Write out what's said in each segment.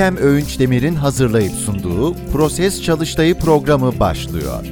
Bikem Öğünç Demir'in hazırlayıp sunduğu Proses Çalıştayı programı başlıyor.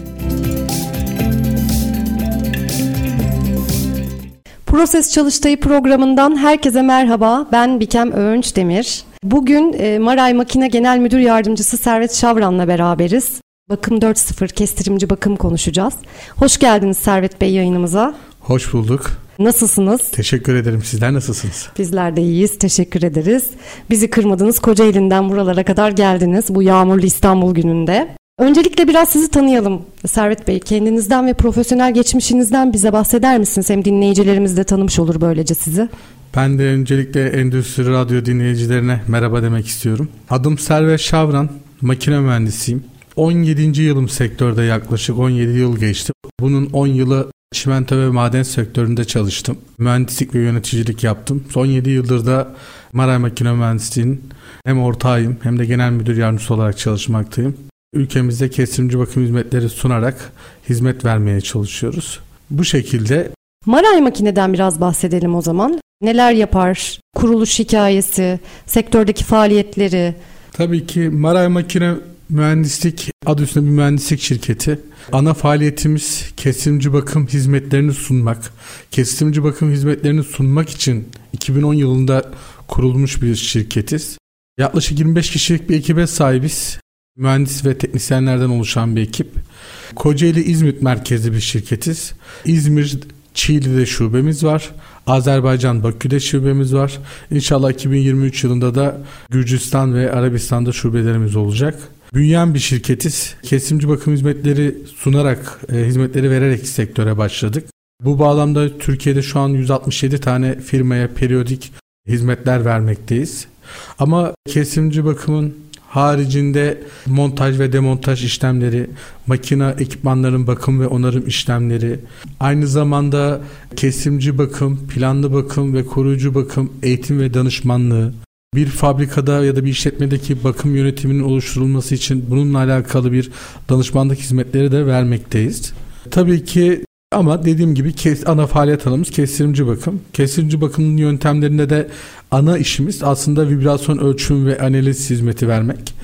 Proses Çalıştayı programından herkese merhaba. Ben Bikem Öğünç Demir. Bugün e, Maray Makine Genel Müdür Yardımcısı Servet Şavran'la beraberiz. Bakım 4.0 kestirimci bakım konuşacağız. Hoş geldiniz Servet Bey yayınımıza. Hoş bulduk. Nasılsınız? Teşekkür ederim. Sizler nasılsınız? Bizler de iyiyiz. Teşekkür ederiz. Bizi kırmadınız. Kocaeli'nden buralara kadar geldiniz bu yağmurlu İstanbul gününde. Öncelikle biraz sizi tanıyalım Servet Bey. Kendinizden ve profesyonel geçmişinizden bize bahseder misiniz? Hem dinleyicilerimiz de tanımış olur böylece sizi. Ben de öncelikle Endüstri Radyo dinleyicilerine merhaba demek istiyorum. Adım Servet Şavran, makine mühendisiyim. 17. yılım sektörde yaklaşık 17 yıl geçti. Bunun 10 yılı çimento ve maden sektöründe çalıştım. Mühendislik ve yöneticilik yaptım. Son 7 yıldır da Maray Makine Mühendisliği'nin hem ortağıyım hem de genel müdür yardımcısı olarak çalışmaktayım. Ülkemizde kesimci bakım hizmetleri sunarak hizmet vermeye çalışıyoruz. Bu şekilde Maray Makine'den biraz bahsedelim o zaman. Neler yapar? Kuruluş hikayesi, sektördeki faaliyetleri. Tabii ki Maray Makine Mühendislik adı üstünde bir mühendislik şirketi. Ana faaliyetimiz kesimci bakım hizmetlerini sunmak. Kesimci bakım hizmetlerini sunmak için 2010 yılında kurulmuş bir şirketiz. Yaklaşık 25 kişilik bir ekibe sahibiz. Mühendis ve teknisyenlerden oluşan bir ekip. Kocaeli İzmit merkezli bir şirketiz. İzmir Çiğli'de şubemiz var. Azerbaycan Bakü'de şubemiz var. İnşallah 2023 yılında da Gürcistan ve Arabistan'da şubelerimiz olacak. Büyüyen bir şirketiz. Kesimci bakım hizmetleri sunarak, e, hizmetleri vererek sektöre başladık. Bu bağlamda Türkiye'de şu an 167 tane firmaya periyodik hizmetler vermekteyiz. Ama kesimci bakımın haricinde montaj ve demontaj işlemleri, makine ekipmanların bakım ve onarım işlemleri, aynı zamanda kesimci bakım, planlı bakım ve koruyucu bakım, eğitim ve danışmanlığı, bir fabrikada ya da bir işletmedeki bakım yönetiminin oluşturulması için bununla alakalı bir danışmanlık hizmetleri de vermekteyiz. Tabii ki ama dediğim gibi kes, ana faaliyet alanımız kestirimci bakım. Kestirimci bakımın yöntemlerinde de ana işimiz aslında vibrasyon ölçüm ve analiz hizmeti vermek.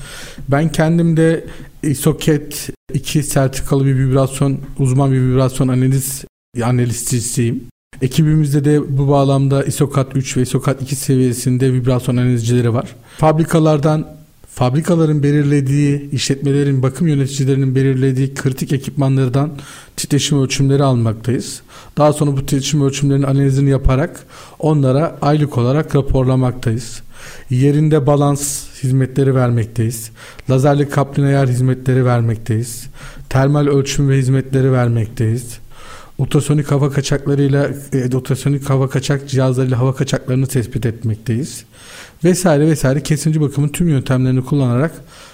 Ben kendim de ISOCAT 2 sertifikalı bir vibrasyon uzman bir vibrasyon analiz analistisiyim. Ekibimizde de bu bağlamda ISOCAT 3 ve ISOCAT 2 seviyesinde vibrasyon analizcileri var. Fabrikalardan fabrikaların belirlediği, işletmelerin bakım yöneticilerinin belirlediği kritik ekipmanlardan titreşim ölçümleri almaktayız. Daha sonra bu titreşim ölçümlerinin analizini yaparak onlara aylık olarak raporlamaktayız. Yerinde balans hizmetleri vermekteyiz. Lazerli kaplin ayar hizmetleri vermekteyiz. Termal ölçüm ve hizmetleri vermekteyiz. Ultrasonik hava kaçaklarıyla e, ultrasonik hava kaçak cihazlarıyla hava kaçaklarını tespit etmekteyiz. Vesaire vesaire kesinci bakımın tüm yöntemlerini kullanarak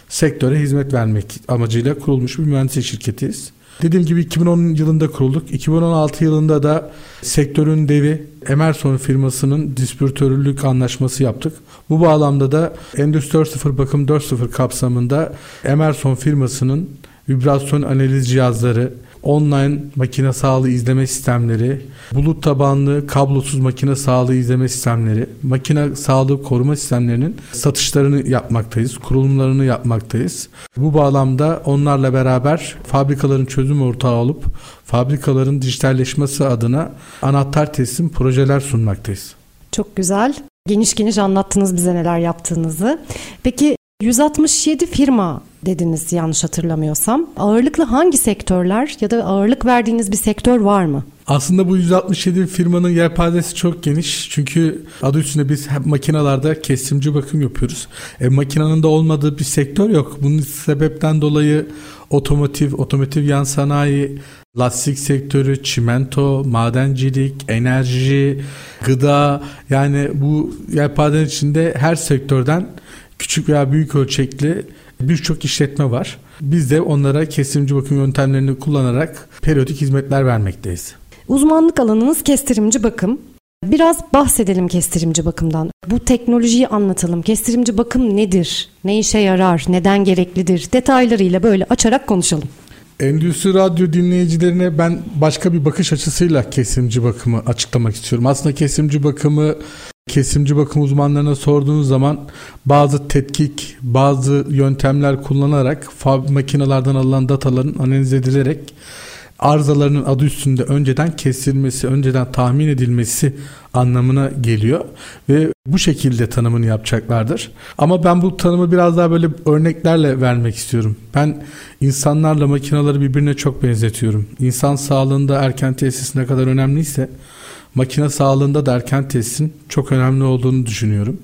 sektöre hizmet vermek amacıyla kurulmuş bir mühendislik şirketiyiz. Dediğim gibi 2010 yılında kurulduk. 2016 yılında da sektörün devi Emerson firmasının distribütörlük anlaşması yaptık. Bu bağlamda da Endüstri 4.0 Bakım 4.0 kapsamında Emerson firmasının vibrasyon analiz cihazları, online makine sağlığı izleme sistemleri, bulut tabanlı kablosuz makine sağlığı izleme sistemleri, makine sağlığı koruma sistemlerinin satışlarını yapmaktayız, kurulumlarını yapmaktayız. Bu bağlamda onlarla beraber fabrikaların çözüm ortağı olup fabrikaların dijitalleşmesi adına anahtar teslim projeler sunmaktayız. Çok güzel. Geniş geniş anlattınız bize neler yaptığınızı. Peki 167 firma dediniz yanlış hatırlamıyorsam. Ağırlıklı hangi sektörler ya da ağırlık verdiğiniz bir sektör var mı? Aslında bu 167 firmanın yelpazesi çok geniş. Çünkü adı üstünde biz hep makinalarda kesimci bakım yapıyoruz. E, makinanın da olmadığı bir sektör yok. Bunun sebepten dolayı otomotiv, otomotiv yan sanayi, lastik sektörü, çimento, madencilik, enerji, gıda yani bu yelpazenin içinde her sektörden küçük veya büyük ölçekli birçok işletme var. Biz de onlara kesimci bakım yöntemlerini kullanarak periyodik hizmetler vermekteyiz. Uzmanlık alanınız kestirimci bakım. Biraz bahsedelim kestirimci bakımdan. Bu teknolojiyi anlatalım. Kestirimci bakım nedir? Ne işe yarar? Neden gereklidir? Detaylarıyla böyle açarak konuşalım. Endüstri radyo dinleyicilerine ben başka bir bakış açısıyla kesimci bakımı açıklamak istiyorum. Aslında kesimci bakımı kesimci bakım uzmanlarına sorduğunuz zaman bazı tetkik, bazı yöntemler kullanarak makinelerden alınan dataların analiz edilerek arızalarının adı üstünde önceden kesilmesi, önceden tahmin edilmesi anlamına geliyor ve bu şekilde tanımını yapacaklardır. Ama ben bu tanımı biraz daha böyle örneklerle vermek istiyorum. Ben insanlarla makineleri birbirine çok benzetiyorum. İnsan sağlığında erken tesis ne kadar önemliyse makine sağlığında da erken tesisin çok önemli olduğunu düşünüyorum.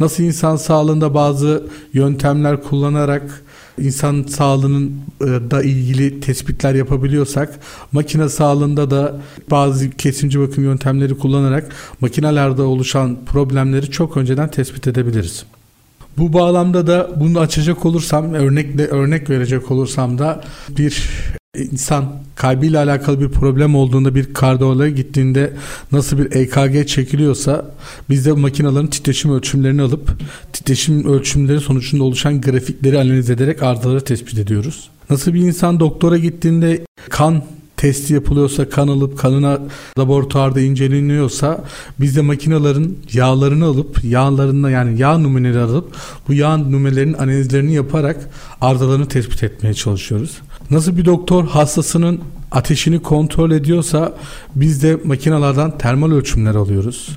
Nasıl insan sağlığında bazı yöntemler kullanarak insan sağlığının e, da ilgili tespitler yapabiliyorsak makine sağlığında da bazı kesimci bakım yöntemleri kullanarak makinelerde oluşan problemleri çok önceden tespit edebiliriz. Bu bağlamda da bunu açacak olursam örnekle örnek verecek olursam da bir insan kalbiyle alakalı bir problem olduğunda bir kardiyoloğa gittiğinde nasıl bir EKG çekiliyorsa biz de makinelerin titreşim ölçümlerini alıp titreşim ölçümleri sonucunda oluşan grafikleri analiz ederek arızaları tespit ediyoruz. Nasıl bir insan doktora gittiğinde kan testi yapılıyorsa kan alıp kanına laboratuvarda inceleniyorsa biz de makinelerin yağlarını alıp yağlarına yani yağ numuneleri alıp bu yağ numunelerinin analizlerini yaparak arızalarını tespit etmeye çalışıyoruz. Nasıl bir doktor hastasının ateşini kontrol ediyorsa biz de makinelerden termal ölçümler alıyoruz.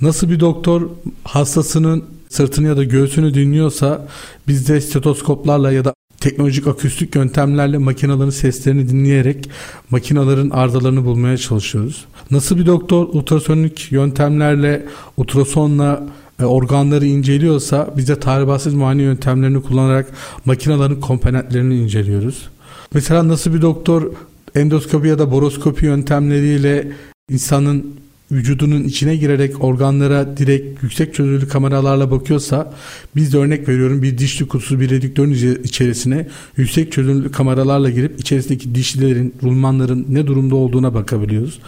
Nasıl bir doktor hastasının sırtını ya da göğsünü dinliyorsa biz de stetoskoplarla ya da teknolojik akustik yöntemlerle makinelerin seslerini dinleyerek makinaların arızalarını bulmaya çalışıyoruz. Nasıl bir doktor ultrasonik yöntemlerle ultrasonla e, organları inceliyorsa biz de tahribatsız muayene yöntemlerini kullanarak makinelerin komponentlerini inceliyoruz. Mesela nasıl bir doktor endoskopi ya da boroskopi yöntemleriyle insanın vücudunun içine girerek organlara direkt yüksek çözünürlü kameralarla bakıyorsa biz de örnek veriyorum bir dişli kutusu bir redüktörün içerisine yüksek çözünürlü kameralarla girip içerisindeki dişlilerin, rulmanların ne durumda olduğuna bakabiliyoruz.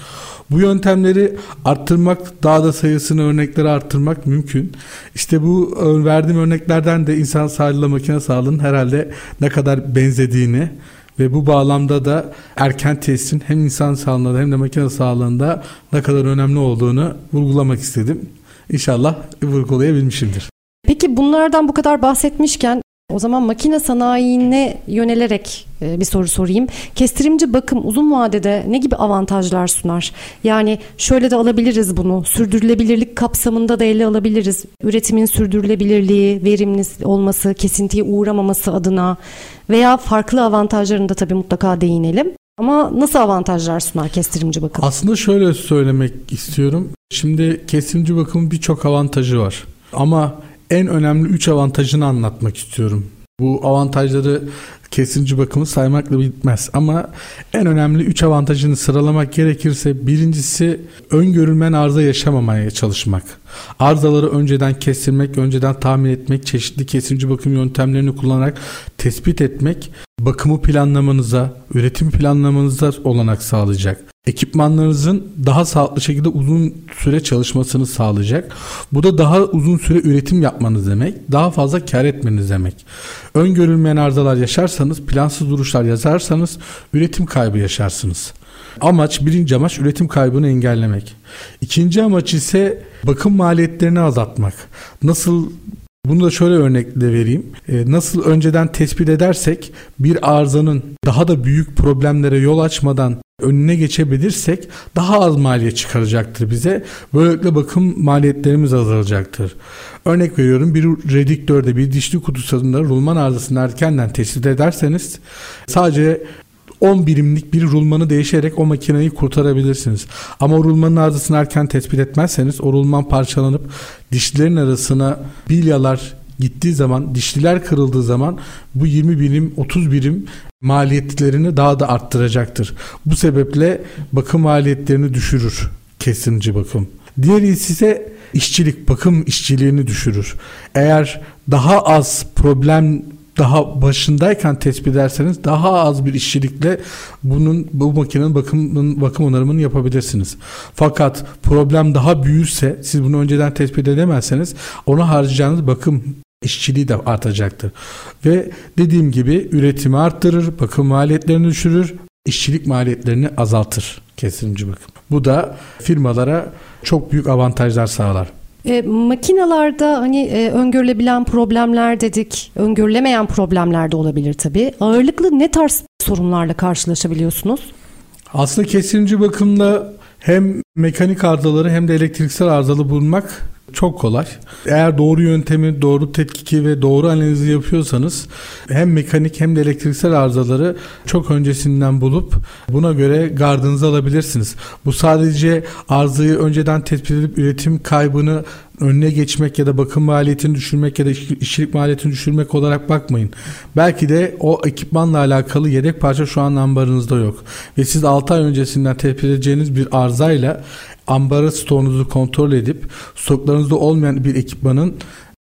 Bu yöntemleri arttırmak, daha da sayısını örnekleri arttırmak mümkün. İşte bu verdiğim örneklerden de insan sağlığıyla makine sağlığının herhalde ne kadar benzediğini ve bu bağlamda da erken testin hem insan sağlığında hem de makine sağlığında ne kadar önemli olduğunu vurgulamak istedim. İnşallah vurgulayabilmişimdir. Peki bunlardan bu kadar bahsetmişken o zaman makine sanayine yönelerek e, bir soru sorayım. Kestirimci bakım uzun vadede ne gibi avantajlar sunar? Yani şöyle de alabiliriz bunu. Sürdürülebilirlik kapsamında da ele alabiliriz. Üretimin sürdürülebilirliği, verimli olması, kesintiye uğramaması adına veya farklı avantajlarını da tabii mutlaka değinelim. Ama nasıl avantajlar sunar kestirimci bakım? Aslında şöyle söylemek istiyorum. Şimdi kestirimci bakımın birçok avantajı var. Ama en önemli 3 avantajını anlatmak istiyorum. Bu avantajları kesinci bakımı saymakla bitmez ama en önemli 3 avantajını sıralamak gerekirse birincisi öngörülmeyen arıza yaşamamaya çalışmak. Arızaları önceden kestirmek, önceden tahmin etmek, çeşitli kesimci bakım yöntemlerini kullanarak tespit etmek bakımı planlamanıza, üretim planlamanıza olanak sağlayacak. Ekipmanlarınızın daha sağlıklı şekilde uzun süre çalışmasını sağlayacak. Bu da daha uzun süre üretim yapmanız demek, daha fazla kar etmeniz demek. Öngörülmeyen arızalar yaşarsanız, plansız duruşlar yazarsanız üretim kaybı yaşarsınız. Amaç, birinci amaç üretim kaybını engellemek. İkinci amaç ise bakım maliyetlerini azaltmak. Nasıl bunu da şöyle örnekle vereyim. E, nasıl önceden tespit edersek bir arızanın daha da büyük problemlere yol açmadan önüne geçebilirsek daha az maliyet çıkaracaktır bize. Böylelikle bakım maliyetlerimiz azalacaktır. Örnek veriyorum bir rediktörde bir dişli kutusunda rulman arızasını erkenden tespit ederseniz sadece 10 birimlik bir rulmanı değişerek o makineyi kurtarabilirsiniz. Ama o rulmanın arızasını erken tespit etmezseniz o rulman parçalanıp dişlerin arasına bilyalar gittiği zaman, dişliler kırıldığı zaman bu 20 birim, 30 birim maliyetlerini daha da arttıracaktır. Bu sebeple bakım maliyetlerini düşürür kesimci bakım. Diğeri ise işçilik, bakım işçiliğini düşürür. Eğer daha az problem daha başındayken tespit ederseniz daha az bir işçilikle bunun bu makinenin bakımın bakım onarımını yapabilirsiniz. Fakat problem daha büyürse siz bunu önceden tespit edemezseniz ona harcayacağınız bakım işçiliği de artacaktır. Ve dediğim gibi üretimi arttırır, bakım maliyetlerini düşürür, işçilik maliyetlerini azaltır kesimci bakım. Bu da firmalara çok büyük avantajlar sağlar. E, makinalarda hani e, öngörülebilen problemler dedik, öngörülemeyen problemler de olabilir tabii. Ağırlıklı ne tarz sorunlarla karşılaşabiliyorsunuz? Aslında kesimci bakımda hem mekanik arızaları hem de elektriksel arızalı bulmak çok kolay. Eğer doğru yöntemi, doğru tetkiki ve doğru analizi yapıyorsanız hem mekanik hem de elektriksel arızaları çok öncesinden bulup buna göre gardınızı alabilirsiniz. Bu sadece arızayı önceden tespit edip üretim kaybını önüne geçmek ya da bakım maliyetini düşürmek ya da işçilik maliyetini düşürmek olarak bakmayın. Belki de o ekipmanla alakalı yedek parça şu an ambarınızda yok. Ve siz 6 ay öncesinden tespit edeceğiniz bir arzayla ambara stoğunuzu kontrol edip stoklarınızda olmayan bir ekipmanın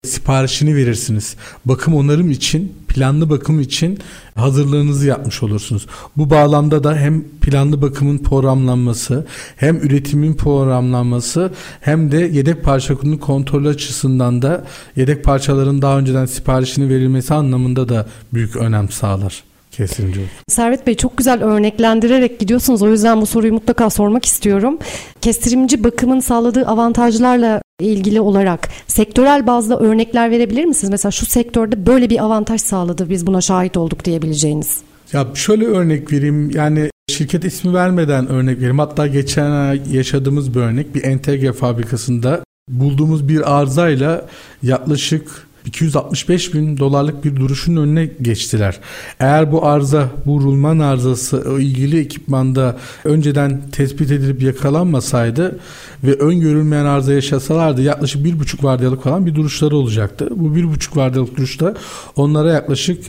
siparişini verirsiniz. Bakım onarım için, planlı bakım için hazırlığınızı yapmış olursunuz. Bu bağlamda da hem planlı bakımın programlanması, hem üretimin programlanması, hem de yedek parça konunun kontrol açısından da yedek parçaların daha önceden siparişini verilmesi anlamında da büyük önem sağlar. Kesinlikle. Servet Bey çok güzel örneklendirerek gidiyorsunuz. O yüzden bu soruyu mutlaka sormak istiyorum. Kestirimci bakımın sağladığı avantajlarla ilgili olarak sektörel bazda örnekler verebilir misiniz? Mesela şu sektörde böyle bir avantaj sağladı biz buna şahit olduk diyebileceğiniz. Ya şöyle örnek vereyim yani şirket ismi vermeden örnek vereyim. Hatta geçen ay yaşadığımız bir örnek bir entegre fabrikasında bulduğumuz bir arızayla yaklaşık 265 bin dolarlık bir duruşun önüne geçtiler. Eğer bu arıza, bu rulman arızası ilgili ekipmanda önceden tespit edilip yakalanmasaydı ve öngörülmeyen arıza yaşasalardı yaklaşık bir buçuk vardiyalık falan bir duruşları olacaktı. Bu bir buçuk vardiyalık duruşta onlara yaklaşık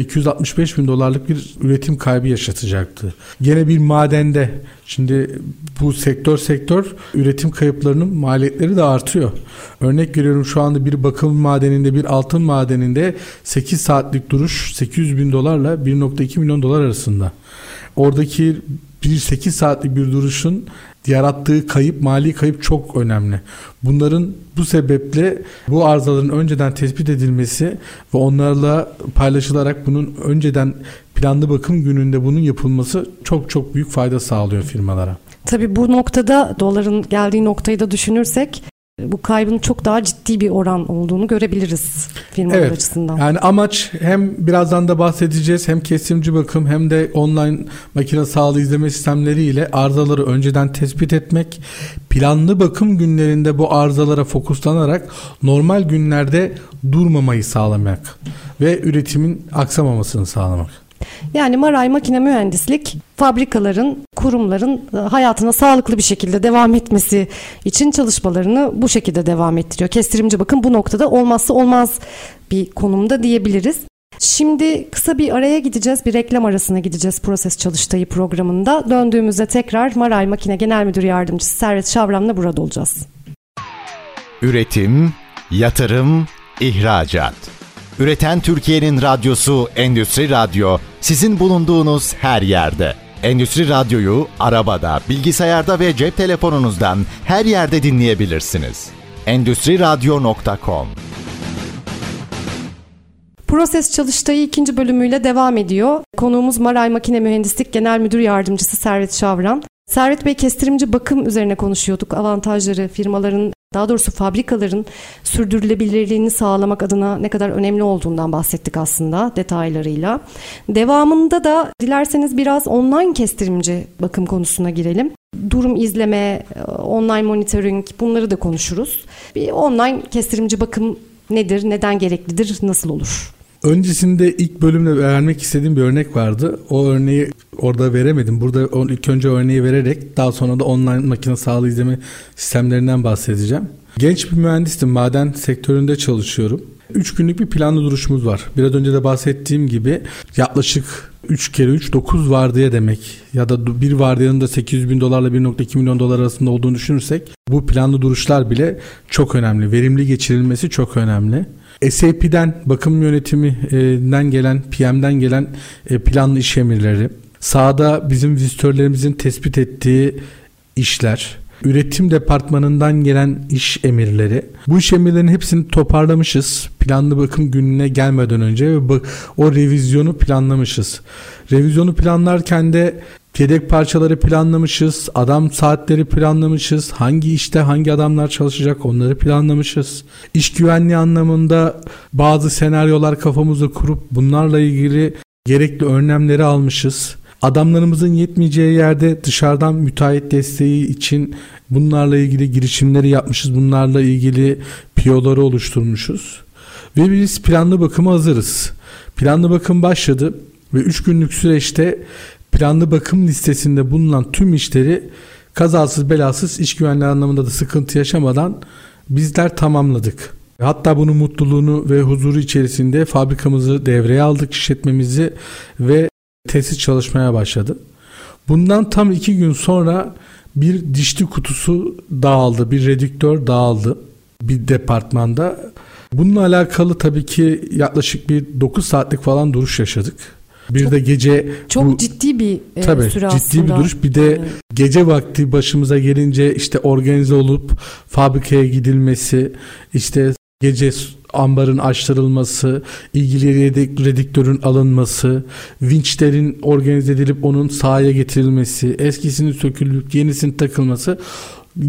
265 bin dolarlık bir üretim kaybı yaşatacaktı. Gene bir madende şimdi bu sektör sektör üretim kayıplarının maliyetleri de artıyor. Örnek veriyorum şu anda bir bakım madeninde bir altın madeninde 8 saatlik duruş 800 bin dolarla 1.2 milyon dolar arasında. Oradaki bir 8 saatlik bir duruşun yarattığı kayıp, mali kayıp çok önemli. Bunların bu sebeple bu arızaların önceden tespit edilmesi ve onlarla paylaşılarak bunun önceden planlı bakım gününde bunun yapılması çok çok büyük fayda sağlıyor firmalara. Tabii bu noktada doların geldiği noktayı da düşünürsek bu kaybın çok daha ciddi bir oran olduğunu görebiliriz firmalar evet, açısından. Yani amaç hem birazdan da bahsedeceğiz hem kesimci bakım hem de online makine sağlığı izleme sistemleriyle arızaları önceden tespit etmek, planlı bakım günlerinde bu arızalara fokuslanarak normal günlerde durmamayı sağlamak ve üretimin aksamamasını sağlamak. Yani Maray Makine Mühendislik fabrikaların, kurumların e, hayatına sağlıklı bir şekilde devam etmesi için çalışmalarını bu şekilde devam ettiriyor. Kestirimci bakın bu noktada olmazsa olmaz bir konumda diyebiliriz. Şimdi kısa bir araya gideceğiz. Bir reklam arasına gideceğiz Proses Çalıştayı programında. Döndüğümüzde tekrar Maray Makine Genel Müdür Yardımcısı Servet Şavram'la burada olacağız. Üretim, yatırım, ihracat. Üreten Türkiye'nin radyosu Endüstri Radyo sizin bulunduğunuz her yerde. Endüstri Radyo'yu arabada, bilgisayarda ve cep telefonunuzdan her yerde dinleyebilirsiniz. Endüstri Radyo.com Proses Çalıştayı ikinci bölümüyle devam ediyor. Konuğumuz Maray Makine Mühendislik Genel Müdür Yardımcısı Servet Şavran. Servet Bey kestirimci bakım üzerine konuşuyorduk. Avantajları, firmaların daha doğrusu fabrikaların sürdürülebilirliğini sağlamak adına ne kadar önemli olduğundan bahsettik aslında detaylarıyla. Devamında da dilerseniz biraz online kestirimci bakım konusuna girelim. Durum izleme, online monitoring bunları da konuşuruz. Bir online kestirimci bakım nedir, neden gereklidir, nasıl olur? Öncesinde ilk bölümde vermek istediğim bir örnek vardı. O örneği orada veremedim. Burada ilk önce örneği vererek daha sonra da online makine sağlığı izleme sistemlerinden bahsedeceğim. Genç bir mühendistim. Maden sektöründe çalışıyorum. 3 günlük bir planlı duruşumuz var. Biraz önce de bahsettiğim gibi yaklaşık 3 kere 3 9 vardiya demek ya da bir vardiyanın da 800 bin dolarla 1.2 milyon dolar arasında olduğunu düşünürsek bu planlı duruşlar bile çok önemli. Verimli geçirilmesi çok önemli. SAP'den bakım yönetiminden gelen, PM'den gelen e, planlı iş emirleri, sahada bizim vizitörlerimizin tespit ettiği işler, üretim departmanından gelen iş emirleri. Bu iş emirlerinin hepsini toparlamışız. Planlı bakım gününe gelmeden önce ve o revizyonu planlamışız. Revizyonu planlarken de Yedek parçaları planlamışız, adam saatleri planlamışız, hangi işte hangi adamlar çalışacak onları planlamışız. İş güvenliği anlamında bazı senaryolar kafamızda kurup bunlarla ilgili gerekli önlemleri almışız. Adamlarımızın yetmeyeceği yerde dışarıdan müteahhit desteği için bunlarla ilgili girişimleri yapmışız. Bunlarla ilgili piyoları oluşturmuşuz. Ve biz planlı bakıma hazırız. Planlı bakım başladı ve 3 günlük süreçte planlı bakım listesinde bulunan tüm işleri kazasız belasız iş güvenliği anlamında da sıkıntı yaşamadan bizler tamamladık. Hatta bunun mutluluğunu ve huzuru içerisinde fabrikamızı devreye aldık, işletmemizi ve tesis çalışmaya başladı. Bundan tam iki gün sonra bir dişli kutusu dağıldı, bir redüktör dağıldı bir departmanda. Bununla alakalı tabii ki yaklaşık bir 9 saatlik falan duruş yaşadık. Bir çok, de gece çok bu, ciddi bir e, tabii, süre ciddi aslında. bir duruş. Bir de evet. gece vakti başımıza gelince işte organize olup fabrikaya gidilmesi, işte gece ambarın açtırılması, ilgili rediktörün alınması, vinçlerin organize edilip onun sahaya getirilmesi, eskisinin sökülüp yenisinin takılması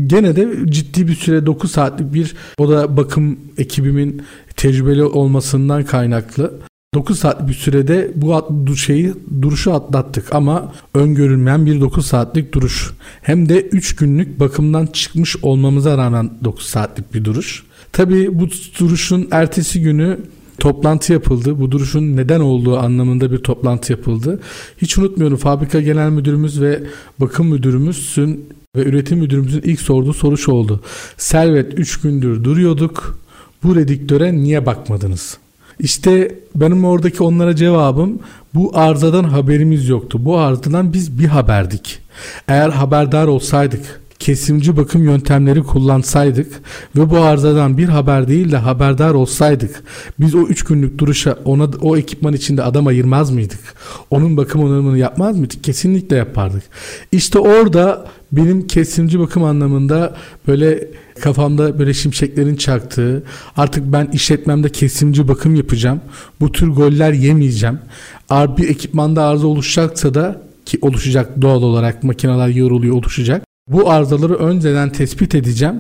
gene de ciddi bir süre 9 saatlik bir o da bakım ekibimin tecrübeli olmasından kaynaklı 9 saat bir sürede bu at, şeyi duruşu atlattık ama öngörülmeyen bir 9 saatlik duruş. Hem de 3 günlük bakımdan çıkmış olmamıza rağmen 9 saatlik bir duruş. Tabii bu duruşun ertesi günü toplantı yapıldı. Bu duruşun neden olduğu anlamında bir toplantı yapıldı. Hiç unutmuyorum fabrika genel müdürümüz ve bakım müdürümüzün ve üretim müdürümüzün ilk sorduğu soru şu oldu. Servet 3 gündür duruyorduk. Bu rediktöre niye bakmadınız? İşte benim oradaki onlara cevabım bu arızadan haberimiz yoktu. Bu arızadan biz bir haberdik. Eğer haberdar olsaydık kesimci bakım yöntemleri kullansaydık ve bu arızadan bir haber değil de haberdar olsaydık biz o 3 günlük duruşa ona o ekipman içinde adam ayırmaz mıydık? Onun bakım onarımını yapmaz mıydık? Kesinlikle yapardık. İşte orada benim kesimci bakım anlamında böyle kafamda böyle şimşeklerin çaktığı artık ben işletmemde kesimci bakım yapacağım. Bu tür goller yemeyeceğim. Bir ekipmanda arıza oluşacaksa da ki oluşacak doğal olarak makineler yoruluyor oluşacak. Bu arızaları önceden tespit edeceğim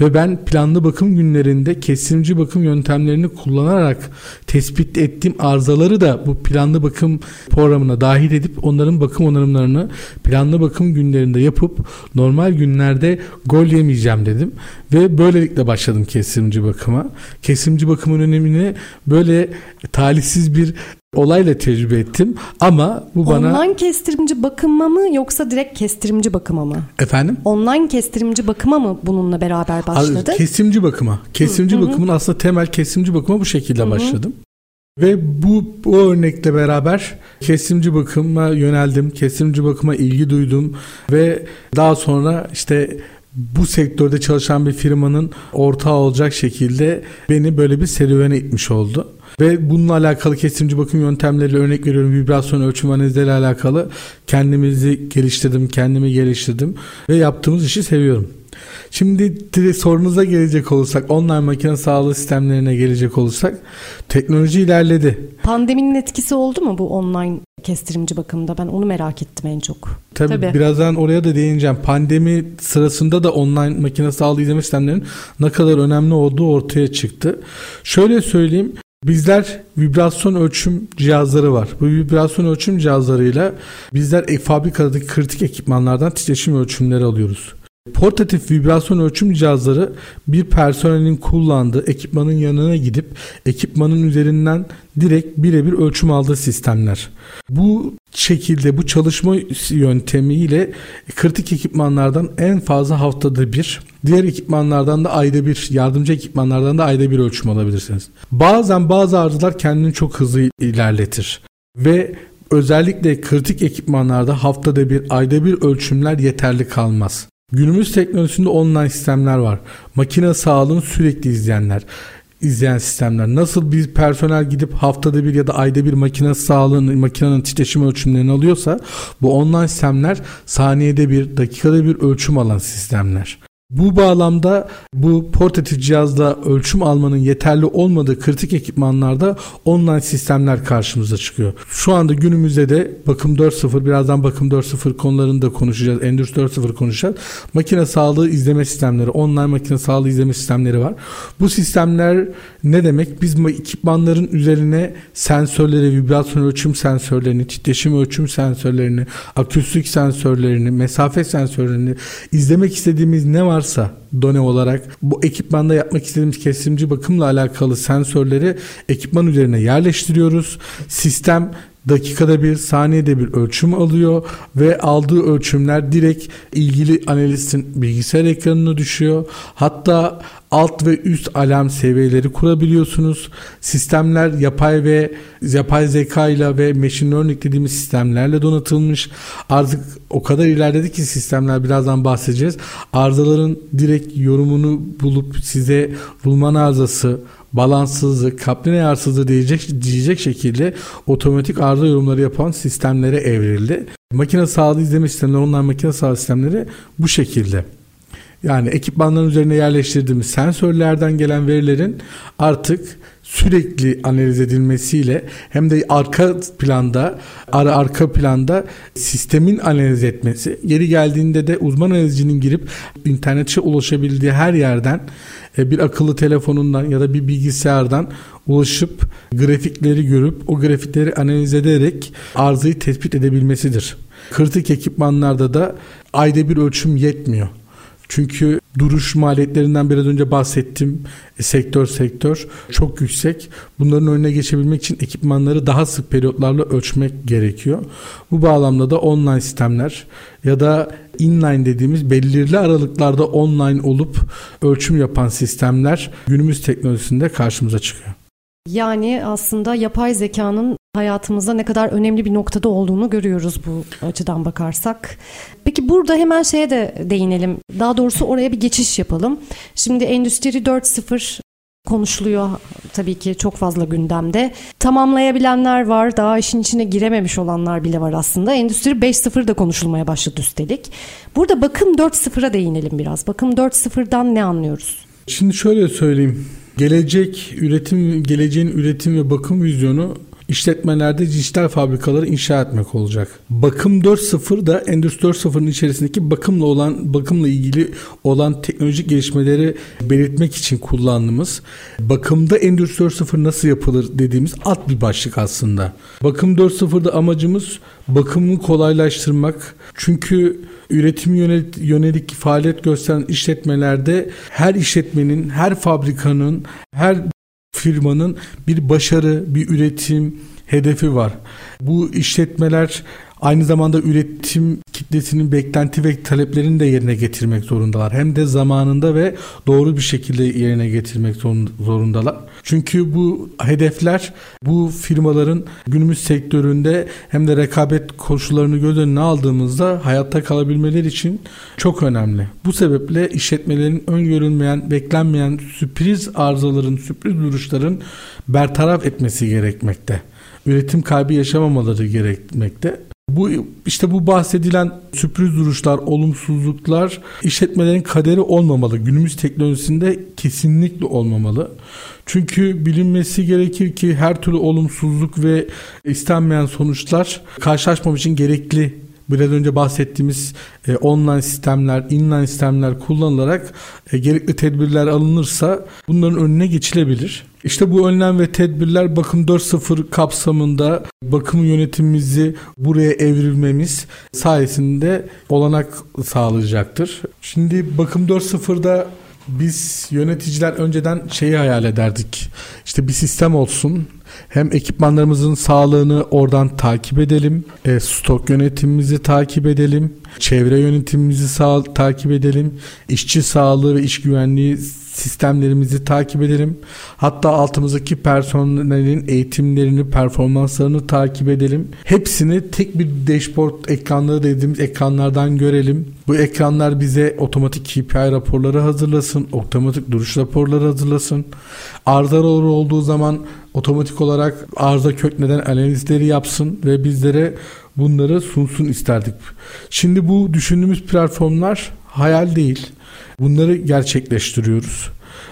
ve ben planlı bakım günlerinde kesimci bakım yöntemlerini kullanarak tespit ettiğim arızaları da bu planlı bakım programına dahil edip onların bakım onarımlarını planlı bakım günlerinde yapıp normal günlerde gol yemeyeceğim dedim ve böylelikle başladım kesimci bakıma. Kesimci bakımın önemini böyle talihsiz bir olayla tecrübe ettim ama bu bana... Online kestirimci bakıma mı yoksa direkt kestirimci bakıma mı? Efendim? Online kestirimci bakıma mı bununla beraber başladı? Kesimci bakıma. Kesimci Hı, bakımın aslında temel kesimci bakıma bu şekilde Hı-hı. başladım. Ve bu, bu örnekle beraber kesimci bakıma yöneldim. Kesimci bakıma ilgi duydum ve daha sonra işte bu sektörde çalışan bir firmanın ortağı olacak şekilde beni böyle bir serüvene itmiş oldu. Ve bununla alakalı kesimci bakım yöntemleriyle örnek veriyorum vibrasyon ölçüm analizleriyle alakalı kendimizi geliştirdim, kendimi geliştirdim ve yaptığımız işi seviyorum. Şimdi sorunuza gelecek olursak, online makine sağlığı sistemlerine gelecek olursak teknoloji ilerledi. Pandeminin etkisi oldu mu bu online kestirimci bakımda? Ben onu merak ettim en çok. Tabii, Tabii. birazdan oraya da değineceğim. Pandemi sırasında da online makine sağlığı izleme sistemlerinin ne kadar önemli olduğu ortaya çıktı. Şöyle söyleyeyim, Bizler vibrasyon ölçüm cihazları var. Bu vibrasyon ölçüm cihazlarıyla bizler e, fabrikadaki kritik ekipmanlardan titreşim ölçümleri alıyoruz. Portatif vibrasyon ölçüm cihazları bir personelin kullandığı ekipmanın yanına gidip ekipmanın üzerinden direkt birebir ölçüm aldığı sistemler. Bu şekilde bu çalışma yöntemiyle kritik ekipmanlardan en fazla haftada bir, diğer ekipmanlardan da ayda bir, yardımcı ekipmanlardan da ayda bir ölçüm alabilirsiniz. Bazen bazı arızalar kendini çok hızlı ilerletir ve özellikle kritik ekipmanlarda haftada bir, ayda bir ölçümler yeterli kalmaz. Günümüz teknolojisinde online sistemler var. Makine sağlığını sürekli izleyenler. İzleyen sistemler. Nasıl bir personel gidip haftada bir ya da ayda bir makine sağlığını, makinenin titreşim ölçümlerini alıyorsa bu online sistemler saniyede bir, dakikada bir ölçüm alan sistemler. Bu bağlamda bu portatif cihazda ölçüm almanın yeterli olmadığı kritik ekipmanlarda online sistemler karşımıza çıkıyor. Şu anda günümüzde de bakım 4.0 birazdan bakım 4.0 konularını da konuşacağız. Endüstri 4.0 konuşacağız. Makine sağlığı izleme sistemleri, online makine sağlığı izleme sistemleri var. Bu sistemler ne demek? Biz ekipmanların üzerine sensörleri, vibrasyon ölçüm sensörlerini, titreşim ölçüm sensörlerini, akustik sensörlerini, mesafe sensörlerini izlemek istediğimiz ne var varsa done olarak bu ekipmanda yapmak istediğimiz kesimci bakımla alakalı sensörleri ekipman üzerine yerleştiriyoruz. Sistem dakikada bir, saniyede bir ölçüm alıyor ve aldığı ölçümler direkt ilgili analistin bilgisayar ekranına düşüyor. Hatta alt ve üst alarm seviyeleri kurabiliyorsunuz. Sistemler yapay ve yapay zeka ile ve machine learning dediğimiz sistemlerle donatılmış. Artık o kadar ilerledi ki sistemler birazdan bahsedeceğiz. Arızaların direkt yorumunu bulup size rulman arızası, balanssızlık, kaplan ayarsızlığı diyecek, diyecek şekilde otomatik arıza yorumları yapan sistemlere evrildi. Makine sağlığı izleme sistemleri, online makine sağlığı sistemleri bu şekilde. Yani ekipmanların üzerine yerleştirdiğimiz sensörlerden gelen verilerin artık sürekli analiz edilmesiyle hem de arka planda ara arka planda sistemin analiz etmesi geri geldiğinde de uzman analizcinin girip internete ulaşabildiği her yerden e, bir akıllı telefonundan ya da bir bilgisayardan ulaşıp grafikleri görüp o grafikleri analiz ederek arızayı tespit edebilmesidir. Kritik ekipmanlarda da ayda bir ölçüm yetmiyor. Çünkü duruş maliyetlerinden biraz önce bahsettim. E, sektör sektör çok yüksek. Bunların önüne geçebilmek için ekipmanları daha sık periyotlarla ölçmek gerekiyor. Bu bağlamda da online sistemler ya da inline dediğimiz belirli aralıklarda online olup ölçüm yapan sistemler günümüz teknolojisinde karşımıza çıkıyor. Yani aslında yapay zekanın hayatımızda ne kadar önemli bir noktada olduğunu görüyoruz bu açıdan bakarsak. Peki burada hemen şeye de değinelim. Daha doğrusu oraya bir geçiş yapalım. Şimdi Endüstri 4.0 konuşuluyor tabii ki çok fazla gündemde. Tamamlayabilenler var, daha işin içine girememiş olanlar bile var aslında. Endüstri 5.0 da konuşulmaya başladı üstelik. Burada bakım 4.0'a değinelim biraz. Bakım 4.0'dan ne anlıyoruz? Şimdi şöyle söyleyeyim. Gelecek üretim, geleceğin üretim ve bakım vizyonu işletmelerde dijital fabrikaları inşa etmek olacak. Bakım 4.0 da Endüstri 4.0'ın içerisindeki bakımla olan bakımla ilgili olan teknolojik gelişmeleri belirtmek için kullandığımız bakımda Endüstri 4.0 nasıl yapılır dediğimiz alt bir başlık aslında. Bakım 4.0'da amacımız bakımı kolaylaştırmak. Çünkü üretim yönelik faaliyet gösteren işletmelerde her işletmenin, her fabrikanın, her firmanın bir başarı, bir üretim hedefi var. Bu işletmeler aynı zamanda üretim kitlesinin beklenti ve taleplerini de yerine getirmek zorundalar. Hem de zamanında ve doğru bir şekilde yerine getirmek zorundalar. Çünkü bu hedefler bu firmaların günümüz sektöründe hem de rekabet koşullarını göz önüne aldığımızda hayatta kalabilmeleri için çok önemli. Bu sebeple işletmelerin öngörülmeyen, beklenmeyen sürpriz arızaların, sürpriz duruşların bertaraf etmesi gerekmekte üretim kaybı yaşamamaları gerekmekte. Bu işte bu bahsedilen sürpriz duruşlar, olumsuzluklar işletmelerin kaderi olmamalı. Günümüz teknolojisinde kesinlikle olmamalı. Çünkü bilinmesi gerekir ki her türlü olumsuzluk ve istenmeyen sonuçlar karşılaşmam için gerekli biraz önce bahsettiğimiz e, online sistemler, inline sistemler kullanılarak e, gerekli tedbirler alınırsa bunların önüne geçilebilir. İşte bu önlem ve tedbirler bakım 4.0 kapsamında bakım yönetimimizi buraya evrilmemiz sayesinde olanak sağlayacaktır. Şimdi bakım 4.0'da biz yöneticiler önceden şeyi hayal ederdik. İşte bir sistem olsun. Hem ekipmanlarımızın sağlığını oradan takip edelim. E, stok yönetimimizi takip edelim. Çevre yönetimimizi sağ, takip edelim. işçi sağlığı ve iş güvenliği sistemlerimizi takip edelim. Hatta altımızdaki personelin eğitimlerini, performanslarını takip edelim. Hepsini tek bir dashboard ekranları dediğimiz ekranlardan görelim. Bu ekranlar bize otomatik KPI raporları hazırlasın, otomatik duruş raporları hazırlasın. Arızalar olduğu zaman otomatik olarak arıza kök neden analizleri yapsın ve bizlere bunları sunsun isterdik. Şimdi bu düşündüğümüz platformlar hayal değil. Bunları gerçekleştiriyoruz.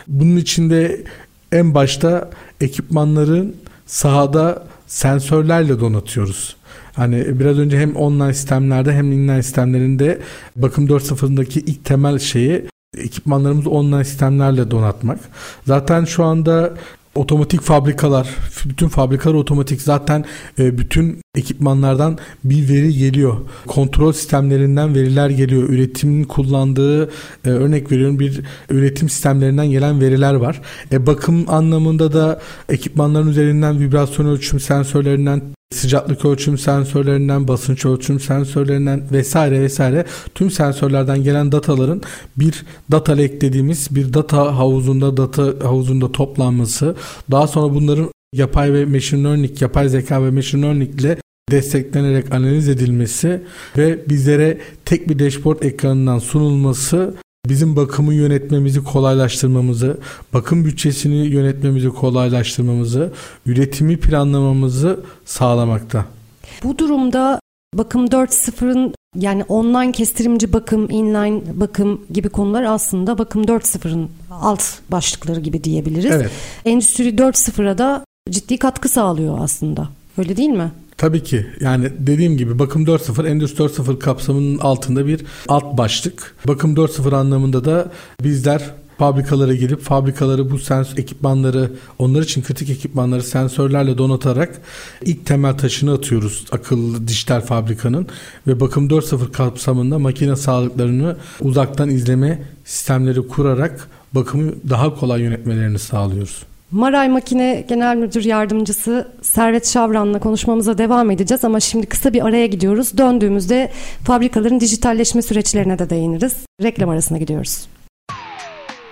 Bunun içinde en başta ekipmanların sahada sensörlerle donatıyoruz. Hani biraz önce hem online sistemlerde hem inline sistemlerinde bakım 4.0'daki ilk temel şeyi ekipmanlarımızı online sistemlerle donatmak. Zaten şu anda otomatik fabrikalar, bütün fabrikalar otomatik. Zaten e, bütün ekipmanlardan bir veri geliyor. Kontrol sistemlerinden veriler geliyor. Üretimin kullandığı e, örnek veriyorum bir üretim sistemlerinden gelen veriler var. E, bakım anlamında da ekipmanların üzerinden vibrasyon ölçüm sensörlerinden sıcaklık ölçüm sensörlerinden, basınç ölçüm sensörlerinden vesaire vesaire tüm sensörlerden gelen dataların bir data lake dediğimiz bir data havuzunda data havuzunda toplanması, daha sonra bunların yapay ve machine learning, yapay zeka ve machine learning ile desteklenerek analiz edilmesi ve bizlere tek bir dashboard ekranından sunulması bizim bakımı yönetmemizi kolaylaştırmamızı, bakım bütçesini yönetmemizi kolaylaştırmamızı, üretimi planlamamızı sağlamakta. Bu durumda bakım 4.0'ın yani online kestirimci bakım, inline bakım gibi konular aslında bakım 4.0'ın alt başlıkları gibi diyebiliriz. Evet. Endüstri 4.0'a da ciddi katkı sağlıyor aslında. Öyle değil mi? Tabii ki yani dediğim gibi bakım 4.0 Endüstri 4.0 kapsamının altında bir alt başlık. Bakım 4.0 anlamında da bizler fabrikalara girip fabrikaları bu sens ekipmanları onlar için kritik ekipmanları sensörlerle donatarak ilk temel taşını atıyoruz akıllı dijital fabrikanın ve bakım 4.0 kapsamında makine sağlıklarını uzaktan izleme sistemleri kurarak bakımı daha kolay yönetmelerini sağlıyoruz. Maray Makine Genel Müdür Yardımcısı Servet Şavran'la konuşmamıza devam edeceğiz ama şimdi kısa bir araya gidiyoruz. Döndüğümüzde fabrikaların dijitalleşme süreçlerine de değiniriz. Reklam arasına gidiyoruz.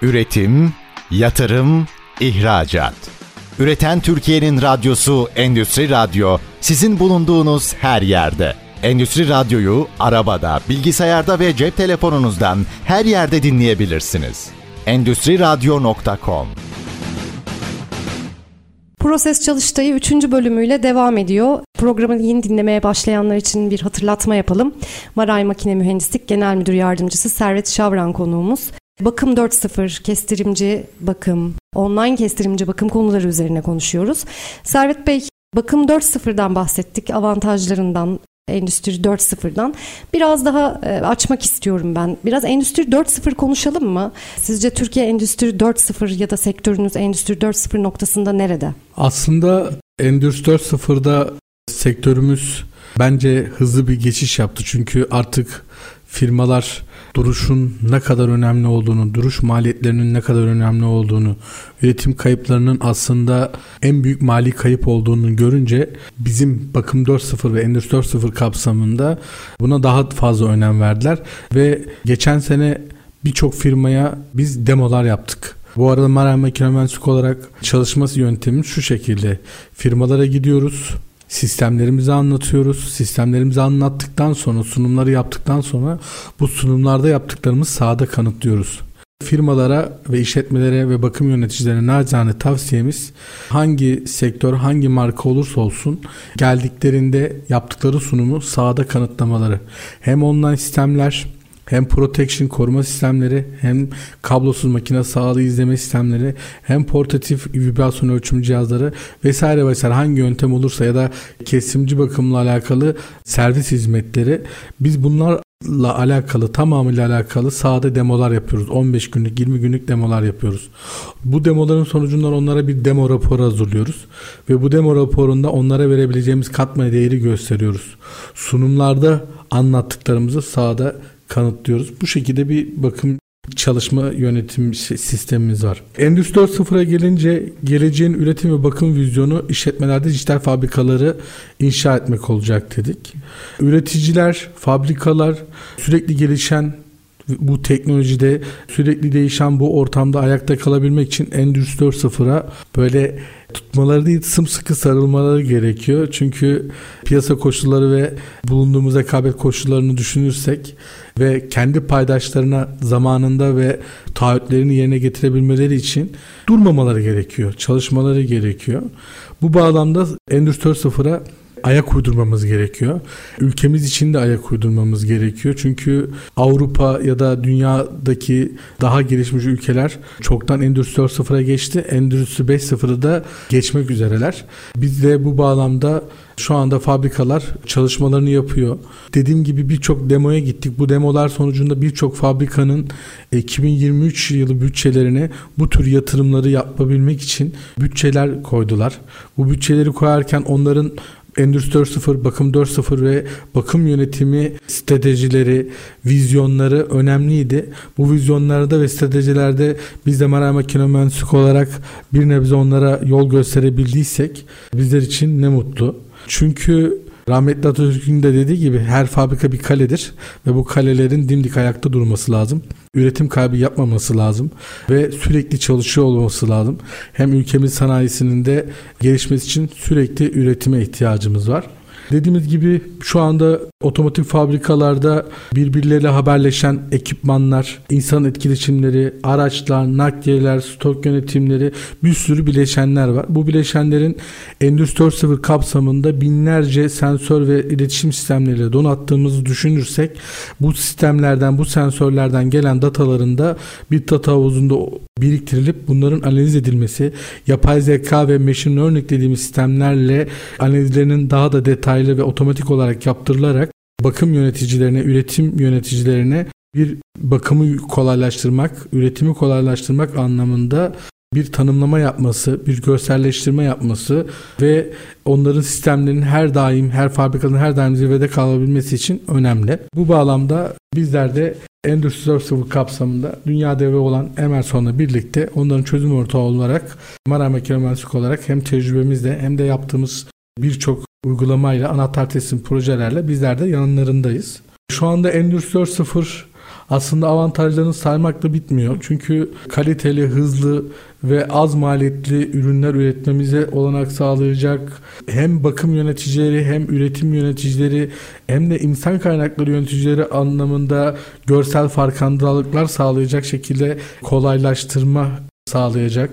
Üretim, yatırım, ihracat. Üreten Türkiye'nin radyosu Endüstri Radyo sizin bulunduğunuz her yerde. Endüstri Radyo'yu arabada, bilgisayarda ve cep telefonunuzdan her yerde dinleyebilirsiniz. Endüstri Radyo.com Proses Çalıştayı 3. bölümüyle devam ediyor. Programı yeni dinlemeye başlayanlar için bir hatırlatma yapalım. Maray Makine Mühendislik Genel Müdür Yardımcısı Servet Şavran konuğumuz. Bakım 4.0, kestirimci bakım, online kestirimci bakım konuları üzerine konuşuyoruz. Servet Bey, bakım 4.0'dan bahsettik, avantajlarından, Endüstri 4.0'dan. Biraz daha e, açmak istiyorum ben. Biraz Endüstri 4.0 konuşalım mı? Sizce Türkiye Endüstri 4.0 ya da sektörünüz Endüstri 4.0 noktasında nerede? Aslında Endüstri 4.0'da sektörümüz bence hızlı bir geçiş yaptı. Çünkü artık firmalar duruşun ne kadar önemli olduğunu, duruş maliyetlerinin ne kadar önemli olduğunu, üretim kayıplarının aslında en büyük mali kayıp olduğunu görünce bizim bakım 4.0 ve endüstri 4.0 kapsamında buna daha fazla önem verdiler ve geçen sene birçok firmaya biz demolar yaptık. Bu arada Maray Makine Mühendislik olarak çalışması yöntemimiz şu şekilde. Firmalara gidiyoruz sistemlerimizi anlatıyoruz. Sistemlerimizi anlattıktan sonra sunumları yaptıktan sonra bu sunumlarda yaptıklarımız sahada kanıtlıyoruz. Firmalara ve işletmelere ve bakım yöneticilerine nacizane tavsiyemiz hangi sektör hangi marka olursa olsun geldiklerinde yaptıkları sunumu sahada kanıtlamaları. Hem online sistemler hem protection koruma sistemleri hem kablosuz makine sağlığı izleme sistemleri hem portatif vibrasyon ölçüm cihazları vesaire vesaire hangi yöntem olursa ya da kesimci bakımla alakalı servis hizmetleri biz bunlar la alakalı tamamıyla alakalı sahada demolar yapıyoruz. 15 günlük 20 günlük demolar yapıyoruz. Bu demoların sonucundan onlara bir demo raporu hazırlıyoruz ve bu demo raporunda onlara verebileceğimiz katma değeri gösteriyoruz. Sunumlarda anlattıklarımızı sahada kanıtlıyoruz. Bu şekilde bir bakım çalışma yönetim sistemimiz var. Endüstri 4.0'a gelince geleceğin üretim ve bakım vizyonu işletmelerde dijital fabrikaları inşa etmek olacak dedik. Üreticiler, fabrikalar sürekli gelişen bu teknolojide sürekli değişen bu ortamda ayakta kalabilmek için Endüstri 4.0'a böyle tutmaları değil sımsıkı sarılmaları gerekiyor. Çünkü piyasa koşulları ve bulunduğumuz rekabet koşullarını düşünürsek ve kendi paydaşlarına zamanında ve taahhütlerini yerine getirebilmeleri için durmamaları gerekiyor. Çalışmaları gerekiyor. Bu bağlamda Endüstri 4.0'a ayak uydurmamız gerekiyor. Ülkemiz için de ayak uydurmamız gerekiyor. Çünkü Avrupa ya da dünyadaki daha gelişmiş ülkeler çoktan Endüstri 4.0'a geçti. Endüstri 5.0'ı da geçmek üzereler. Biz de bu bağlamda şu anda fabrikalar çalışmalarını yapıyor. Dediğim gibi birçok demoya gittik. Bu demolar sonucunda birçok fabrikanın 2023 yılı bütçelerine bu tür yatırımları yapabilmek için bütçeler koydular. Bu bütçeleri koyarken onların Endüstri 4.0, Bakım 4.0 ve bakım yönetimi stratejileri, vizyonları önemliydi. Bu vizyonlarda ve stratejilerde biz de Maray Makine Mühendislik olarak bir nebze onlara yol gösterebildiysek bizler için ne mutlu. Çünkü Rahmetli Atatürk'ün de dediği gibi her fabrika bir kaledir ve bu kalelerin dimdik ayakta durması lazım. Üretim kaybı yapmaması lazım ve sürekli çalışıyor olması lazım. Hem ülkemiz sanayisinin de gelişmesi için sürekli üretime ihtiyacımız var. Dediğimiz gibi şu anda otomotiv fabrikalarda birbirleriyle haberleşen ekipmanlar, insan etkileşimleri, araçlar, nakliyeler, stok yönetimleri bir sürü bileşenler var. Bu bileşenlerin Endüstri 4.0 kapsamında binlerce sensör ve iletişim sistemleriyle donattığımızı düşünürsek bu sistemlerden, bu sensörlerden gelen datalarında bir data havuzunda biriktirilip bunların analiz edilmesi, yapay zeka ve machine learning dediğimiz sistemlerle analizlerinin daha da detaylı ve otomatik olarak yaptırılarak bakım yöneticilerine, üretim yöneticilerine bir bakımı kolaylaştırmak, üretimi kolaylaştırmak anlamında bir tanımlama yapması, bir görselleştirme yapması ve onların sistemlerinin her daim, her fabrikanın her daim zirvede kalabilmesi için önemli. Bu bağlamda bizler de Endüstri 4.0 kapsamında dünya devi olan Emerson'la birlikte onların çözüm ortağı olarak Mara Mühendislik olarak hem tecrübemizle hem de yaptığımız birçok uygulamayla anahtar teslim projelerle bizler de yanlarındayız. Şu anda Endüstri 4.0 aslında avantajlarını saymakla bitmiyor. Çünkü kaliteli, hızlı ve az maliyetli ürünler üretmemize olanak sağlayacak hem bakım yöneticileri hem üretim yöneticileri hem de insan kaynakları yöneticileri anlamında görsel farkındalıklar sağlayacak şekilde kolaylaştırma sağlayacak.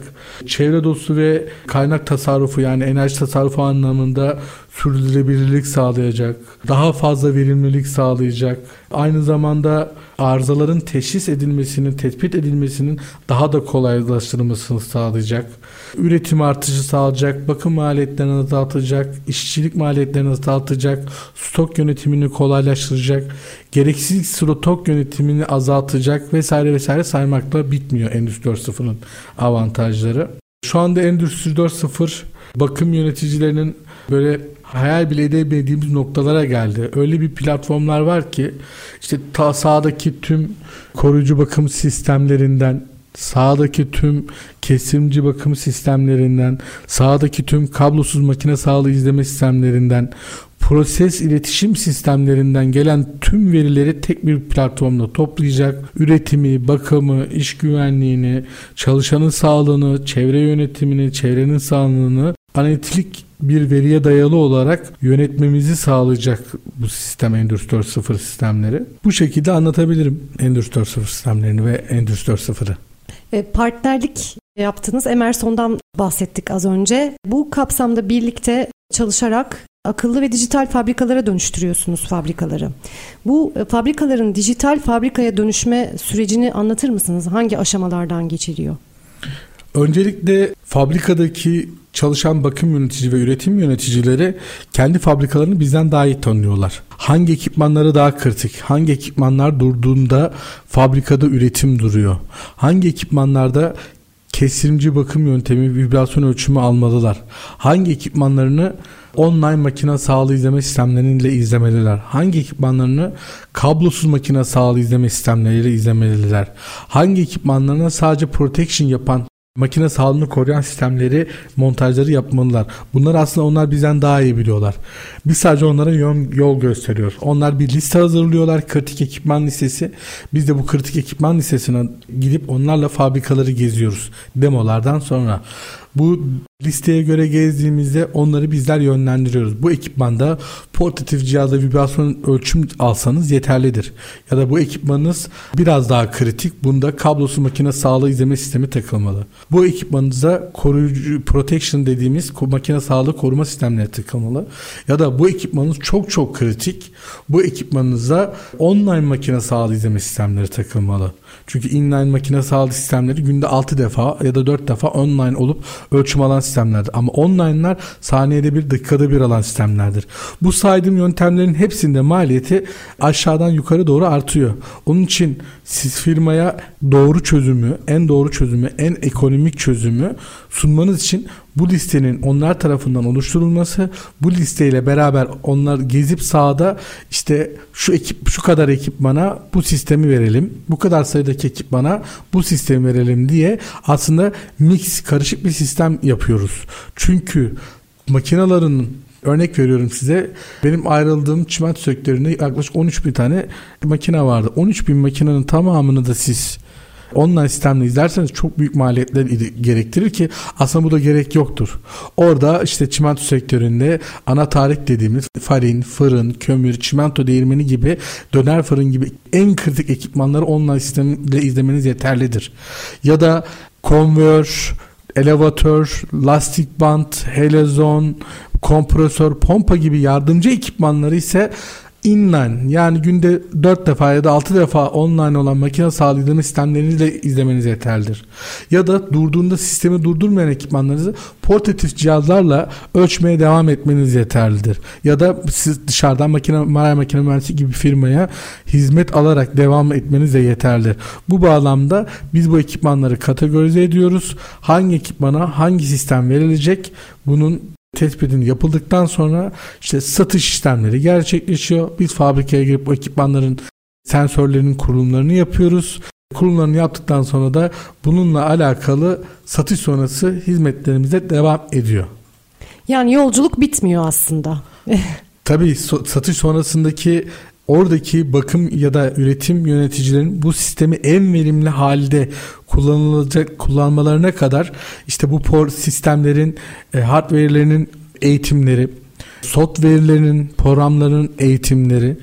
Çevre dostu ve kaynak tasarrufu yani enerji tasarrufu anlamında sürdürülebilirlik sağlayacak. Daha fazla verimlilik sağlayacak. Aynı zamanda arızaların teşhis edilmesinin, tespit edilmesinin daha da kolaylaştırılmasını sağlayacak. Üretim artışı sağlayacak, bakım maliyetlerini azaltacak, işçilik maliyetlerini azaltacak, stok yönetimini kolaylaştıracak, gereksiz stok yönetimini azaltacak vesaire vesaire saymakla bitmiyor Endüstri 4.0'ın avantajları. Şu anda Endüstri 4.0 bakım yöneticilerinin böyle hayal bile edemediğimiz noktalara geldi. Öyle bir platformlar var ki işte ta sağdaki tüm koruyucu bakım sistemlerinden sağdaki tüm kesimci bakım sistemlerinden, sağdaki tüm kablosuz makine sağlığı izleme sistemlerinden, proses iletişim sistemlerinden gelen tüm verileri tek bir platformda toplayacak. Üretimi, bakımı, iş güvenliğini, çalışanın sağlığını, çevre yönetimini, çevrenin sağlığını analitik bir veriye dayalı olarak yönetmemizi sağlayacak bu sistem Endüstri 4.0 sistemleri. Bu şekilde anlatabilirim Endüstri 4.0 sistemlerini ve Endüstri 4.0'ı. E, partnerlik yaptınız. Emerson'dan bahsettik az önce. Bu kapsamda birlikte çalışarak akıllı ve dijital fabrikalara dönüştürüyorsunuz fabrikaları. Bu e, fabrikaların dijital fabrikaya dönüşme sürecini anlatır mısınız? Hangi aşamalardan geçiliyor? Öncelikle fabrikadaki çalışan bakım yönetici ve üretim yöneticileri kendi fabrikalarını bizden daha iyi tanıyorlar. Hangi ekipmanları daha kritik, hangi ekipmanlar durduğunda fabrikada üretim duruyor, hangi ekipmanlarda kesimci bakım yöntemi, vibrasyon ölçümü almalılar, hangi ekipmanlarını online makine sağlığı izleme sistemleriyle izlemeliler. Hangi ekipmanlarını kablosuz makine sağlığı izleme sistemleriyle izlemeliler. Hangi ekipmanlarına sadece protection yapan makine sağlığını koruyan sistemleri montajları yapmalılar. Bunlar aslında onlar bizden daha iyi biliyorlar. Biz sadece onlara yol, yol gösteriyoruz. Onlar bir liste hazırlıyorlar kritik ekipman listesi. Biz de bu kritik ekipman listesine gidip onlarla fabrikaları geziyoruz demolardan sonra. Bu listeye göre gezdiğimizde onları bizler yönlendiriyoruz. Bu ekipmanda portatif cihazda vibrasyon ölçüm alsanız yeterlidir. Ya da bu ekipmanınız biraz daha kritik. Bunda kablosuz makine sağlığı izleme sistemi takılmalı. Bu ekipmanınıza koruyucu protection dediğimiz makine sağlığı koruma sistemleri takılmalı. Ya da bu ekipmanınız çok çok kritik. Bu ekipmanınıza online makine sağlığı izleme sistemleri takılmalı. Çünkü inline makine sağlığı sistemleri günde 6 defa ya da 4 defa online olup ölçüm alan sistemlerdir. Ama online'lar saniyede bir dakikada bir alan sistemlerdir. Bu saydığım yöntemlerin hepsinde maliyeti aşağıdan yukarı doğru artıyor. Onun için siz firmaya doğru çözümü, en doğru çözümü, en ekonomik çözümü sunmanız için bu listenin onlar tarafından oluşturulması, bu listeyle beraber onlar gezip sahada işte şu ekip şu kadar ekipmana bu sistemi verelim. Bu kadar sayıdaki ekipmana bu sistemi verelim diye aslında mix karışık bir sistem yapıyoruz. Çünkü makinaların Örnek veriyorum size. Benim ayrıldığım çimento sektöründe yaklaşık 13 bin tane makine vardı. 13 bin makinenin tamamını da siz online sistemle izlerseniz çok büyük maliyetler gerektirir ki aslında bu da gerek yoktur. Orada işte çimento sektöründe ana tarih dediğimiz farin, fırın, kömür, çimento değirmeni gibi döner fırın gibi en kritik ekipmanları online sistemle izlemeniz yeterlidir. Ya da konveyör, elevatör, lastik bant, helezon, kompresör, pompa gibi yardımcı ekipmanları ise inline yani günde 4 defa ya da 6 defa online olan makine sağlayıcılama sistemlerinizle izlemeniz yeterlidir. Ya da durduğunda sistemi durdurmayan ekipmanlarınızı portatif cihazlarla ölçmeye devam etmeniz yeterlidir. Ya da siz dışarıdan makine Maray Makine Mühendisi gibi firmaya hizmet alarak devam etmeniz de yeterlidir. Bu bağlamda biz bu ekipmanları kategorize ediyoruz. Hangi ekipmana hangi sistem verilecek bunun tespitin yapıldıktan sonra işte satış işlemleri gerçekleşiyor. Biz fabrikaya girip ekipmanların sensörlerinin kurulumlarını yapıyoruz. Kurulumlarını yaptıktan sonra da bununla alakalı satış sonrası hizmetlerimize devam ediyor. Yani yolculuk bitmiyor aslında. Tabii satış sonrasındaki oradaki bakım ya da üretim yöneticilerin bu sistemi en verimli halde kullanılacak kullanmalarına kadar işte bu por sistemlerin e, hardware'lerinin eğitimleri, software'lerinin, programların eğitimleri,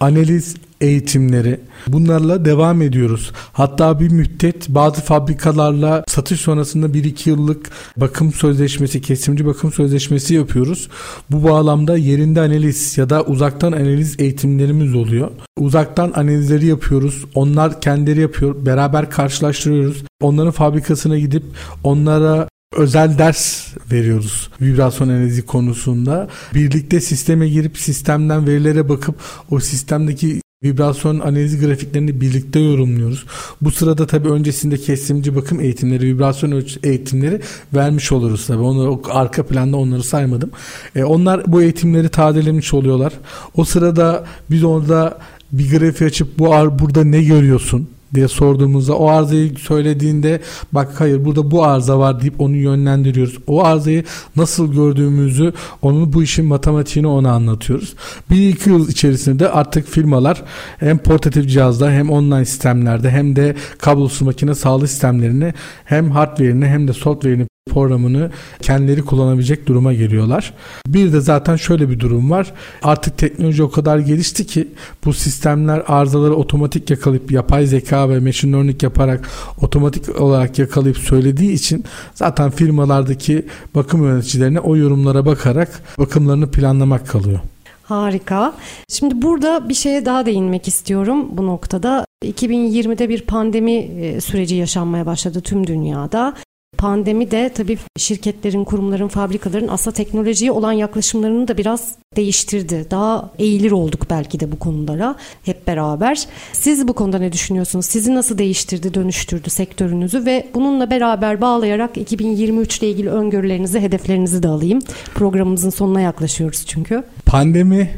analiz eğitimleri bunlarla devam ediyoruz. Hatta bir müddet bazı fabrikalarla satış sonrasında 1-2 yıllık bakım sözleşmesi, kesimci bakım sözleşmesi yapıyoruz. Bu bağlamda yerinde analiz ya da uzaktan analiz eğitimlerimiz oluyor. Uzaktan analizleri yapıyoruz. Onlar kendileri yapıyor. Beraber karşılaştırıyoruz. Onların fabrikasına gidip onlara özel ders veriyoruz vibrasyon analizi konusunda. Birlikte sisteme girip sistemden verilere bakıp o sistemdeki vibrasyon analizi grafiklerini birlikte yorumluyoruz. Bu sırada tabii öncesinde kesimci bakım eğitimleri, vibrasyon eğitimleri vermiş oluruz tabii. Onları o arka planda onları saymadım. E, onlar bu eğitimleri tazelemiş oluyorlar. O sırada biz orada bir grafiği açıp bu burada ne görüyorsun? Diye sorduğumuzda o arızayı söylediğinde bak hayır burada bu arıza var deyip onu yönlendiriyoruz. O arızayı nasıl gördüğümüzü onun bu işin matematiğini ona anlatıyoruz. Bir iki yıl içerisinde de artık firmalar hem portatif cihazda hem online sistemlerde hem de kablosuz makine sağlığı sistemlerini hem hardware'ini hem de software'ini programını kendileri kullanabilecek duruma geliyorlar. Bir de zaten şöyle bir durum var. Artık teknoloji o kadar gelişti ki bu sistemler arızaları otomatik yakalayıp yapay zeka ve machine learning yaparak otomatik olarak yakalayıp söylediği için zaten firmalardaki bakım yöneticilerine o yorumlara bakarak bakımlarını planlamak kalıyor. Harika. Şimdi burada bir şeye daha değinmek istiyorum bu noktada. 2020'de bir pandemi e, süreci yaşanmaya başladı tüm dünyada. Pandemi de tabii şirketlerin, kurumların, fabrikaların aslında teknolojiye olan yaklaşımlarını da biraz değiştirdi. Daha eğilir olduk belki de bu konulara hep beraber. Siz bu konuda ne düşünüyorsunuz? Sizi nasıl değiştirdi, dönüştürdü sektörünüzü ve bununla beraber bağlayarak 2023 ile ilgili öngörülerinizi, hedeflerinizi de alayım. Programımızın sonuna yaklaşıyoruz çünkü. Pandemi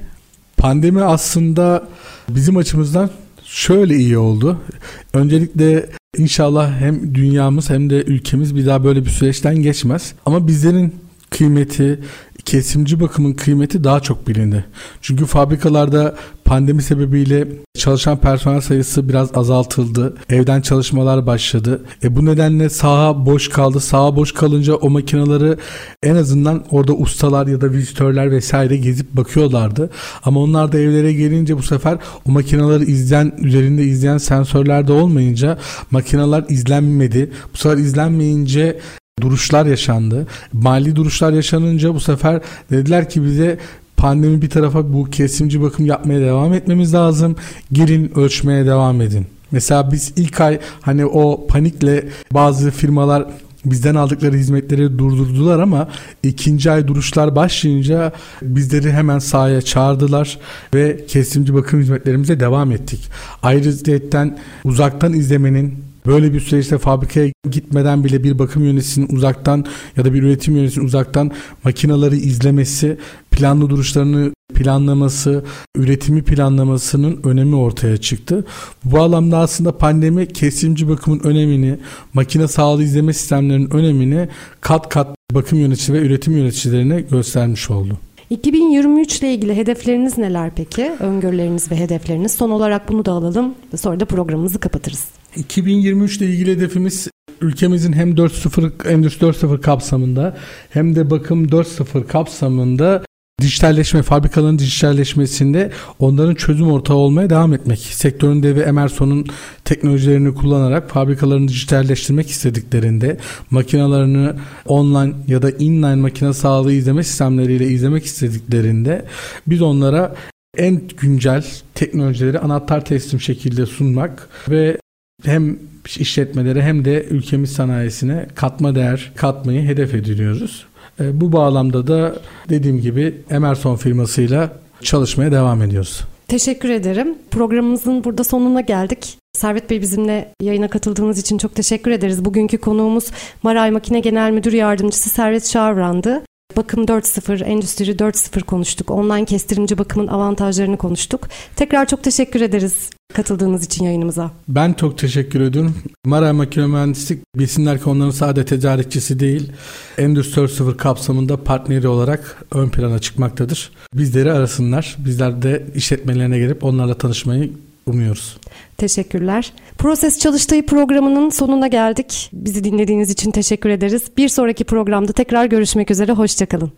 pandemi aslında bizim açımızdan şöyle iyi oldu. Öncelikle İnşallah hem dünyamız hem de ülkemiz bir daha böyle bir süreçten geçmez. Ama bizlerin kıymeti, kesimci bakımın kıymeti daha çok bilindi. Çünkü fabrikalarda pandemi sebebiyle çalışan personel sayısı biraz azaltıldı. Evden çalışmalar başladı. E bu nedenle saha boş kaldı. Saha boş kalınca o makineleri en azından orada ustalar ya da vizitörler vesaire gezip bakıyorlardı. Ama onlar da evlere gelince bu sefer o makineleri izleyen üzerinde izleyen sensörler de olmayınca makineler izlenmedi. Bu sefer izlenmeyince duruşlar yaşandı. Mali duruşlar yaşanınca bu sefer dediler ki bize pandemi bir tarafa bu kesimci bakım yapmaya devam etmemiz lazım. Girin ölçmeye devam edin. Mesela biz ilk ay hani o panikle bazı firmalar bizden aldıkları hizmetleri durdurdular ama ikinci ay duruşlar başlayınca bizleri hemen sahaya çağırdılar ve kesimci bakım hizmetlerimize devam ettik. Ayrıca uzaktan izlemenin Böyle bir süreçte fabrikaya gitmeden bile bir bakım yöneticisinin uzaktan ya da bir üretim yöneticisinin uzaktan makinaları izlemesi, planlı duruşlarını planlaması, üretimi planlamasının önemi ortaya çıktı. Bu bağlamda aslında pandemi kesimci bakımın önemini, makine sağlığı izleme sistemlerinin önemini kat kat bakım yönetici ve üretim yöneticilerine göstermiş oldu. 2023 ile ilgili hedefleriniz neler peki? Öngörüleriniz ve hedefleriniz. Son olarak bunu da alalım. Sonra da programımızı kapatırız. 2023 ile ilgili hedefimiz ülkemizin hem 4.0 Endüstri 4.0 kapsamında hem de bakım 4.0 kapsamında dijitalleşme, fabrikaların dijitalleşmesinde onların çözüm ortağı olmaya devam etmek. Sektörün devi Emerson'un teknolojilerini kullanarak fabrikalarını dijitalleştirmek istediklerinde makinalarını online ya da inline makine sağlığı izleme sistemleriyle izlemek istediklerinde biz onlara en güncel teknolojileri anahtar teslim şekilde sunmak ve hem işletmelere hem de ülkemiz sanayisine katma değer katmayı hedef ediliyoruz. E, bu bağlamda da dediğim gibi Emerson firmasıyla çalışmaya devam ediyoruz. Teşekkür ederim. Programımızın burada sonuna geldik. Servet Bey bizimle yayına katıldığınız için çok teşekkür ederiz. Bugünkü konuğumuz Maray Makine Genel Müdür Yardımcısı Servet Şavran'dı. Bakım 4.0, Endüstri 4.0 konuştuk. Online kestirimci bakımın avantajlarını konuştuk. Tekrar çok teşekkür ederiz katıldığınız için yayınımıza. Ben çok teşekkür ediyorum. Maray Makine Mühendislik bilsinler ki onların sadece tedarikçisi değil, Endüstri 4.0 kapsamında partneri olarak ön plana çıkmaktadır. Bizleri arasınlar. Bizler de işletmelerine gelip onlarla tanışmayı umuyoruz. Teşekkürler. Proses Çalıştayı programının sonuna geldik. Bizi dinlediğiniz için teşekkür ederiz. Bir sonraki programda tekrar görüşmek üzere. Hoşçakalın.